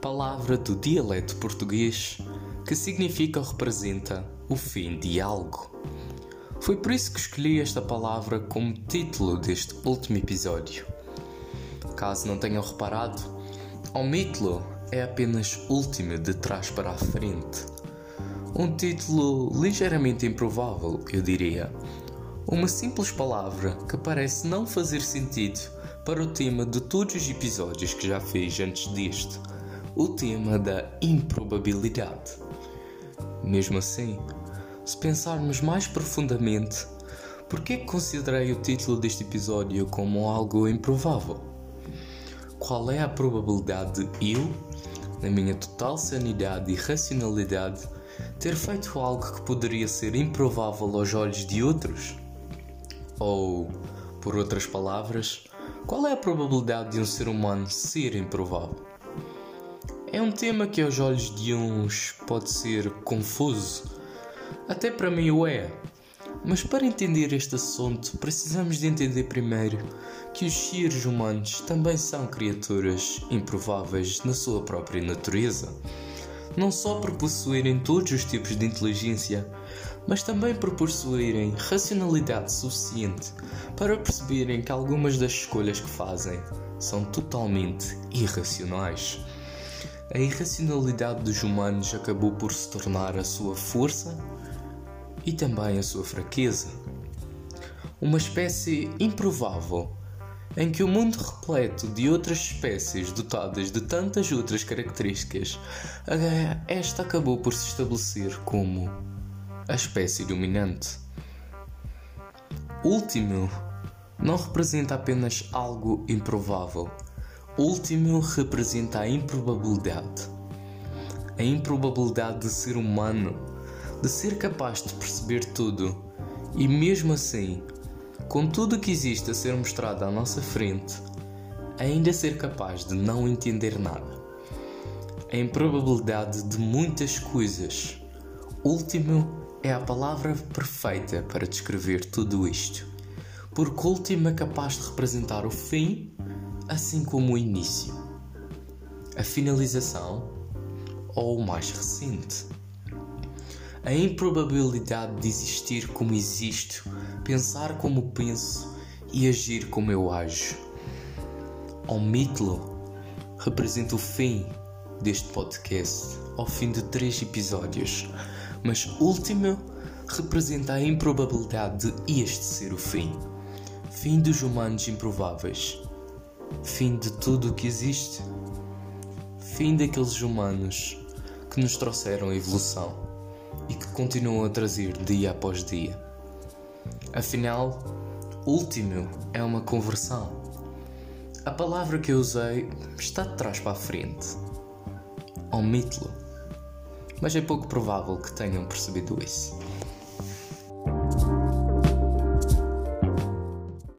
palavra do dialeto português que significa ou representa o fim de algo. Foi por isso que escolhi esta palavra como título deste último episódio. Caso não tenham reparado, omítlo é apenas último de trás para a frente. Um título ligeiramente improvável, eu diria. Uma simples palavra que parece não fazer sentido para o tema de todos os episódios que já fiz antes deste, o tema da improbabilidade. Mesmo assim, se pensarmos mais profundamente, por que considerei o título deste episódio como algo improvável? Qual é a probabilidade de eu, na minha total sanidade e racionalidade, ter feito algo que poderia ser improvável aos olhos de outros? Ou, por outras palavras, qual é a probabilidade de um ser humano ser improvável? É um tema que aos olhos de uns pode ser confuso, até para mim o é. Mas para entender este assunto, precisamos de entender primeiro que os seres humanos também são criaturas improváveis na sua própria natureza não só por possuírem todos os tipos de inteligência, mas também por possuírem racionalidade suficiente para perceberem que algumas das escolhas que fazem são totalmente irracionais. A irracionalidade dos humanos acabou por se tornar a sua força e também a sua fraqueza. Uma espécie improvável em que o mundo repleto de outras espécies dotadas de tantas outras características, esta acabou por se estabelecer como a espécie dominante. Último não representa apenas algo improvável. Último representa a improbabilidade. A improbabilidade de ser humano, de ser capaz de perceber tudo e mesmo assim com tudo o que existe a ser mostrado à nossa frente, ainda ser capaz de não entender nada. A improbabilidade de muitas coisas. Último é a palavra perfeita para descrever tudo isto, porque último é capaz de representar o fim, assim como o início, a finalização ou o mais recente a improbabilidade de existir como existo, pensar como penso e agir como eu ajo. Omito-lo representa o fim deste podcast, ao fim de três episódios, mas último representa a improbabilidade de este ser o fim. Fim dos humanos improváveis. Fim de tudo o que existe. Fim daqueles humanos que nos trouxeram a evolução e que continuam a trazer dia após dia. Afinal, último é uma conversão. A palavra que eu usei está de trás para a frente. Omito-lo. Mas é pouco provável que tenham percebido isso.